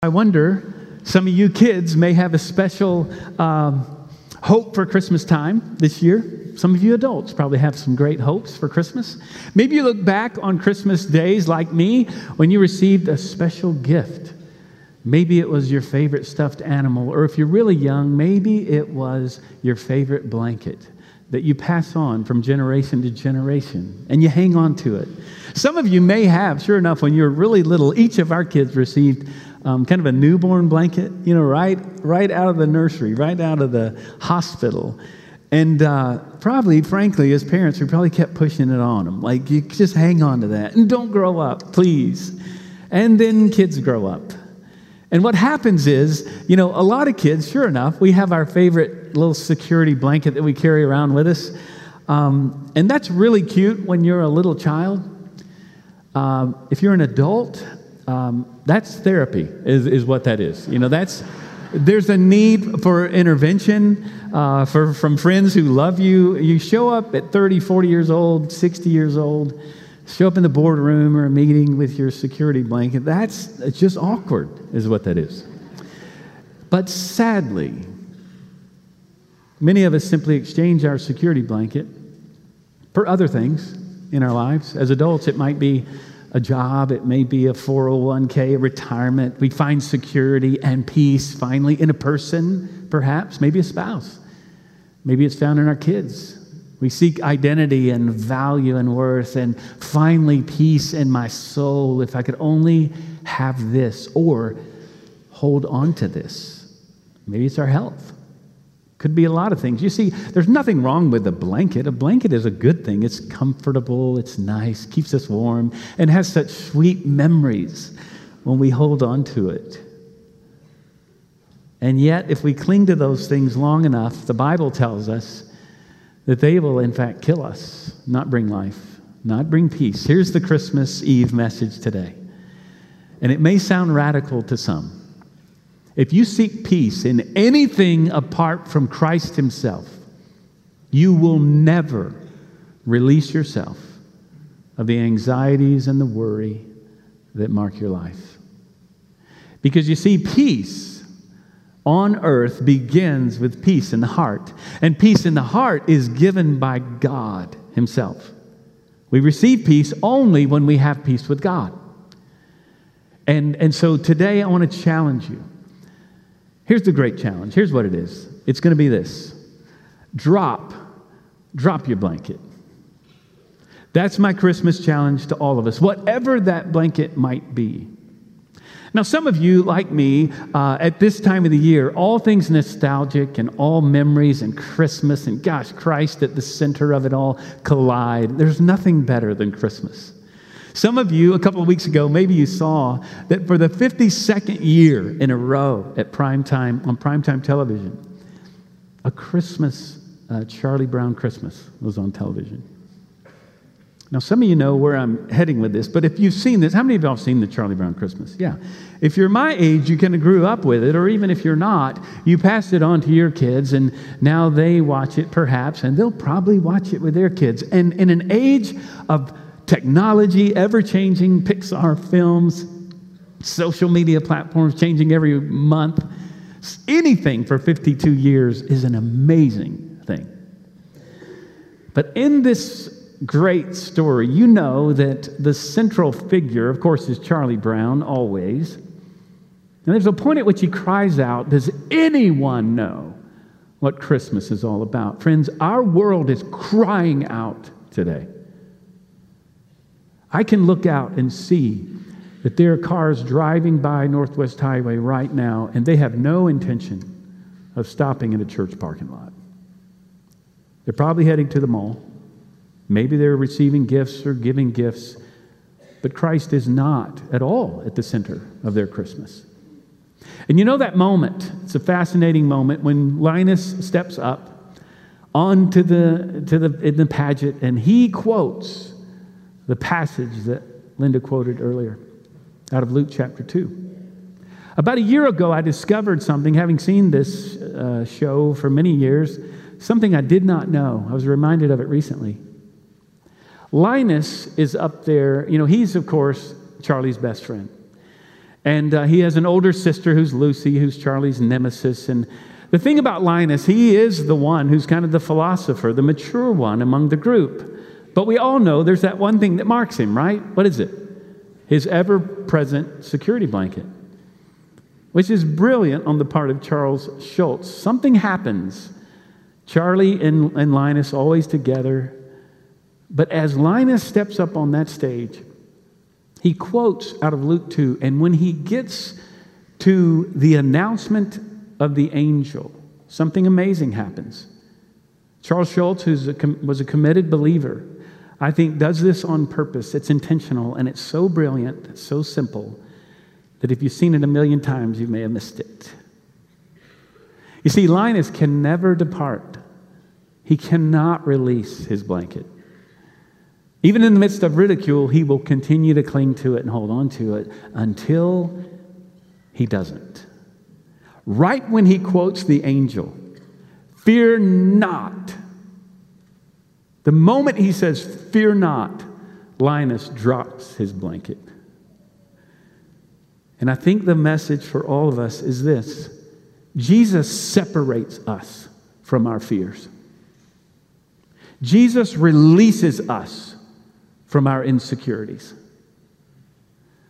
I wonder, some of you kids may have a special um, hope for Christmas time this year. Some of you adults probably have some great hopes for Christmas. Maybe you look back on Christmas days like me when you received a special gift. Maybe it was your favorite stuffed animal, or if you're really young, maybe it was your favorite blanket that you pass on from generation to generation and you hang on to it. Some of you may have, sure enough, when you were really little, each of our kids received um, kind of a newborn blanket, you know, right, right out of the nursery, right out of the hospital. And uh, probably, frankly, as parents, we probably kept pushing it on them. Like, you just hang on to that and don't grow up, please. And then kids grow up. And what happens is, you know, a lot of kids, sure enough, we have our favorite little security blanket that we carry around with us. Um, and that's really cute when you're a little child. Um, if you're an adult, um, that's therapy, is, is what that is. You know, that's, there's a need for intervention uh, for, from friends who love you. You show up at 30, 40 years old, 60 years old, show up in the boardroom or a meeting with your security blanket. That's it's just awkward, is what that is. But sadly, many of us simply exchange our security blanket for other things in our lives. As adults, it might be a job, it may be a 401k, a retirement. We find security and peace finally in a person, perhaps, maybe a spouse. Maybe it's found in our kids. We seek identity and value and worth, and finally, peace in my soul. If I could only have this or hold on to this. Maybe it's our health. Could be a lot of things. You see, there's nothing wrong with a blanket. A blanket is a good thing. It's comfortable, it's nice, keeps us warm, and has such sweet memories when we hold on to it. And yet, if we cling to those things long enough, the Bible tells us that they will, in fact, kill us, not bring life, not bring peace. Here's the Christmas Eve message today. And it may sound radical to some. If you seek peace in anything apart from Christ Himself, you will never release yourself of the anxieties and the worry that mark your life. Because you see, peace on earth begins with peace in the heart. And peace in the heart is given by God Himself. We receive peace only when we have peace with God. And, and so today I want to challenge you Here's the great challenge. Here's what it is it's going to be this drop, drop your blanket. That's my Christmas challenge to all of us, whatever that blanket might be. Now, some of you, like me, uh, at this time of the year, all things nostalgic and all memories and Christmas and gosh, Christ at the center of it all collide. There's nothing better than Christmas. Some of you, a couple of weeks ago, maybe you saw that for the 52nd year in a row at prime time, on primetime television, a Christmas, uh, Charlie Brown Christmas was on television. Now, some of you know where I'm heading with this, but if you've seen this, how many of y'all have seen the Charlie Brown Christmas? Yeah. If you're my age, you kind of grew up with it, or even if you're not, you passed it on to your kids, and now they watch it perhaps, and they'll probably watch it with their kids. And in an age of technology, ever changing Pixar films, social media platforms changing every month. Anything for 52 years is an amazing thing. But in this great story, you know that the central figure, of course, is Charlie Brown, always. And there's a point at which he cries out Does anyone know what Christmas is all about? Friends, our world is crying out today. I can look out and see that there are cars driving by Northwest Highway right now, and they have no intention of stopping in a church parking lot. They're probably heading to the mall. Maybe they're receiving gifts or giving gifts, but Christ is not at all at the center of their Christmas. And you know that moment, it's a fascinating moment when Linus steps up onto the, to the, in the pageant and he quotes the passage that Linda quoted earlier out of Luke chapter 2. About a year ago, I discovered something, having seen this uh, show for many years, something I did not know. I was reminded of it recently. Linus is up there, you know, he's, of course, Charlie's best friend. And uh, he has an older sister who's Lucy, who's Charlie's nemesis. And the thing about Linus, he is the one who's kind of the philosopher, the mature one among the group. But we all know there's that one thing that marks him, right? What is it? His ever present security blanket, which is brilliant on the part of Charles Schulz. Something happens. Charlie and, and Linus always together. But as Linus steps up on that stage, he quotes out of Luke 2, and when he gets to the announcement of the angel, something amazing happens. Charles Schulz, who was a committed believer, I think does this on purpose. It's intentional and it's so brilliant, so simple, that if you've seen it a million times, you may have missed it. You see, Linus can never depart, he cannot release his blanket. Even in the midst of ridicule, he will continue to cling to it and hold on to it until he doesn't. Right when he quotes the angel, fear not. The moment he says, fear not, Linus drops his blanket. And I think the message for all of us is this Jesus separates us from our fears. Jesus releases us from our insecurities.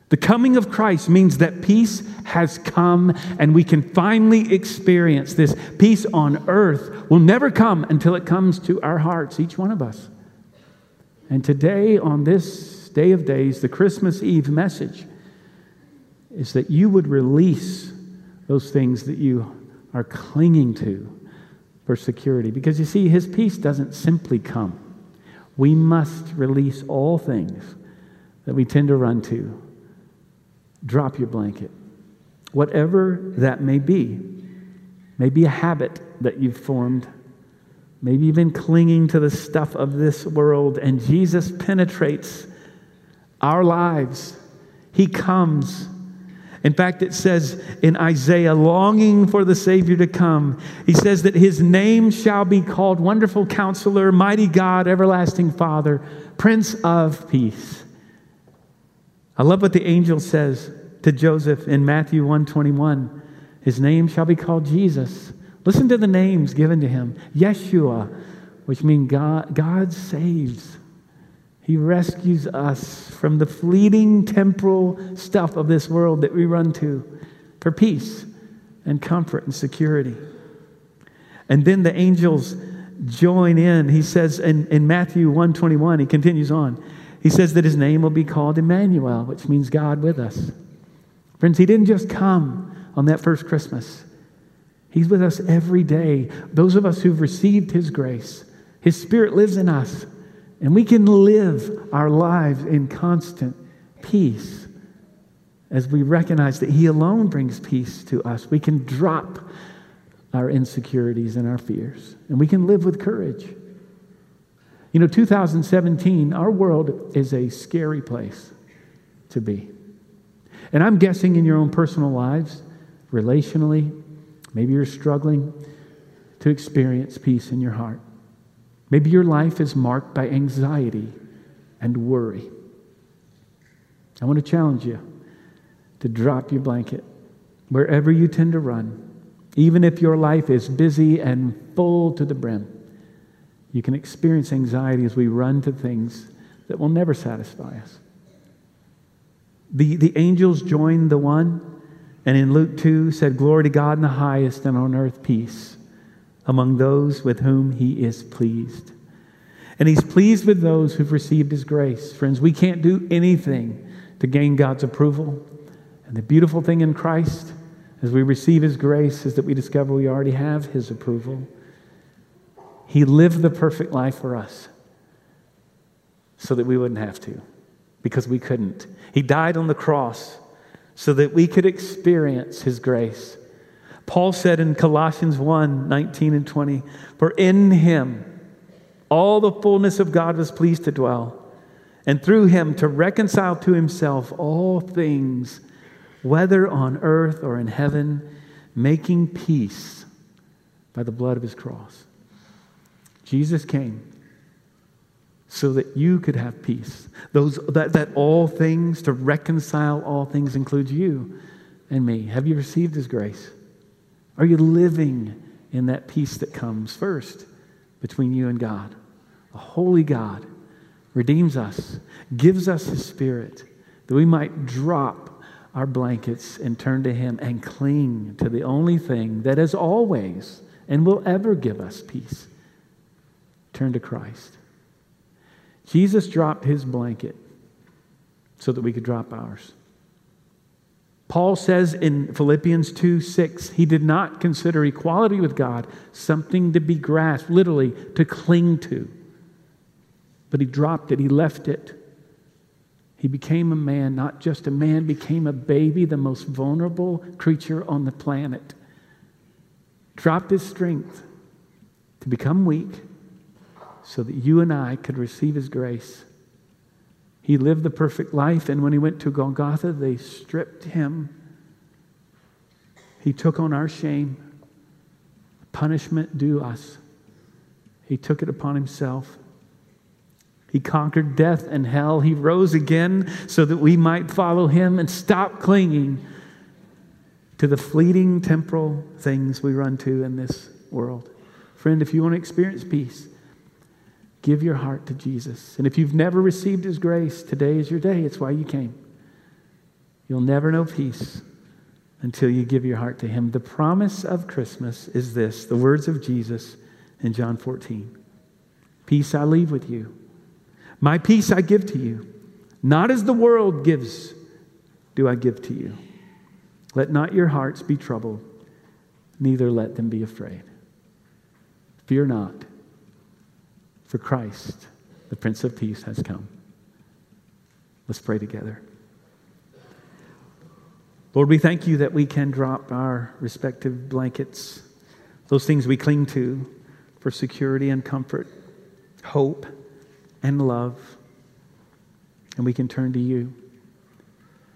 The coming of Christ means that peace has come and we can finally experience this peace on earth will never come until it comes to our hearts, each one of us. And today, on this day of days, the Christmas Eve message is that you would release those things that you are clinging to for security. Because you see, His peace doesn't simply come we must release all things that we tend to run to. Drop your blanket. Whatever that may be, maybe a habit that you've formed, maybe you've clinging to the stuff of this world, and Jesus penetrates our lives. He comes in fact, it says in Isaiah, longing for the Savior to come, he says that his name shall be called Wonderful Counselor, Mighty God, Everlasting Father, Prince of Peace. I love what the angel says to Joseph in Matthew 121. His name shall be called Jesus. Listen to the names given to him Yeshua, which means God, God saves. He rescues us from the fleeting temporal stuff of this world that we run to for peace and comfort and security. And then the angels join in. He says in, in Matthew 121, he continues on. He says that his name will be called Emmanuel, which means God with us. Friends, he didn't just come on that first Christmas. He's with us every day. Those of us who've received his grace, his spirit lives in us. And we can live our lives in constant peace as we recognize that He alone brings peace to us. We can drop our insecurities and our fears, and we can live with courage. You know, 2017, our world is a scary place to be. And I'm guessing in your own personal lives, relationally, maybe you're struggling to experience peace in your heart. Maybe your life is marked by anxiety and worry. I want to challenge you to drop your blanket wherever you tend to run. Even if your life is busy and full to the brim, you can experience anxiety as we run to things that will never satisfy us. The, the angels joined the one, and in Luke 2 said, Glory to God in the highest, and on earth peace among those with whom he is pleased. And he's pleased with those who've received his grace. Friends, we can't do anything to gain God's approval. And the beautiful thing in Christ, as we receive his grace, is that we discover we already have his approval. He lived the perfect life for us so that we wouldn't have to, because we couldn't. He died on the cross so that we could experience his grace. Paul said in Colossians 1 19 and 20, For in him all the fullness of God was pleased to dwell, and through him to reconcile to himself all things, whether on earth or in heaven, making peace by the blood of his cross. Jesus came so that you could have peace. Those, that, that all things, to reconcile all things, includes you and me. Have you received His grace? Are you living in that peace that comes first between you and God? A holy God redeems us, gives us His Spirit, that we might drop our blankets and turn to Him and cling to the only thing that is always and will ever give us peace. Turn to Christ. Jesus dropped his blanket so that we could drop ours. Paul says in Philippians 2 6, he did not consider equality with God something to be grasped, literally to cling to. But he dropped it, he left it. He became a man, not just a man, became a baby, the most vulnerable creature on the planet. Dropped his strength to become weak so that you and I could receive his grace. He lived the perfect life, and when he went to Golgotha, they stripped him. He took on our shame, punishment due us. He took it upon himself. He conquered death and hell. He rose again so that we might follow him and stop clinging to the fleeting temporal things we run to in this world. Friend, if you want to experience peace, Give your heart to Jesus. And if you've never received His grace, today is your day. It's why you came. You'll never know peace until you give your heart to Him. The promise of Christmas is this the words of Jesus in John 14 Peace I leave with you, my peace I give to you. Not as the world gives, do I give to you. Let not your hearts be troubled, neither let them be afraid. Fear not for Christ, the Prince of Peace, has come. Let's pray together. Lord, we thank you that we can drop our respective blankets, those things we cling to for security and comfort, hope and love, and we can turn to you.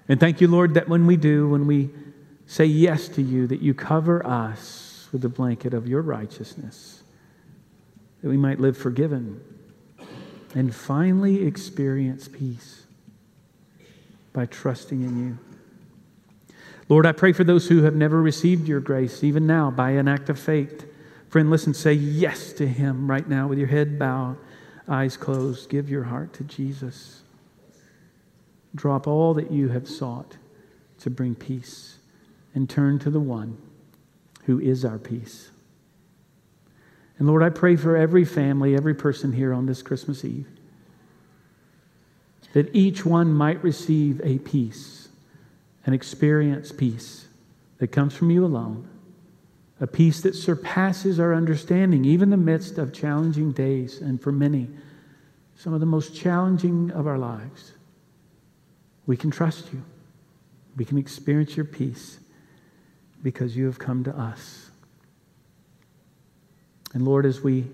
And thank you, Lord, that when we do, when we say yes to you, that you cover us with the blanket of your righteousness that we might live forgiven and finally experience peace by trusting in you. Lord, I pray for those who have never received your grace, even now, by an act of faith. Friend, listen, say yes to him right now with your head bowed, eyes closed. Give your heart to Jesus. Drop all that you have sought to bring peace and turn to the one who is our peace. And Lord, I pray for every family, every person here on this Christmas Eve, that each one might receive a peace, and experience peace that comes from you alone, a peace that surpasses our understanding, even in the midst of challenging days, and for many, some of the most challenging of our lives. We can trust you. We can experience your peace because you have come to us. And Lord, as we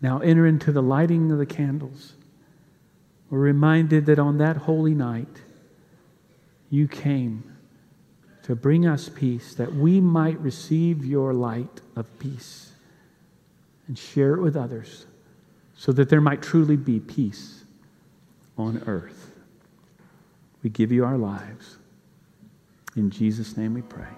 now enter into the lighting of the candles, we're reminded that on that holy night, you came to bring us peace, that we might receive your light of peace and share it with others, so that there might truly be peace on earth. We give you our lives. In Jesus' name we pray.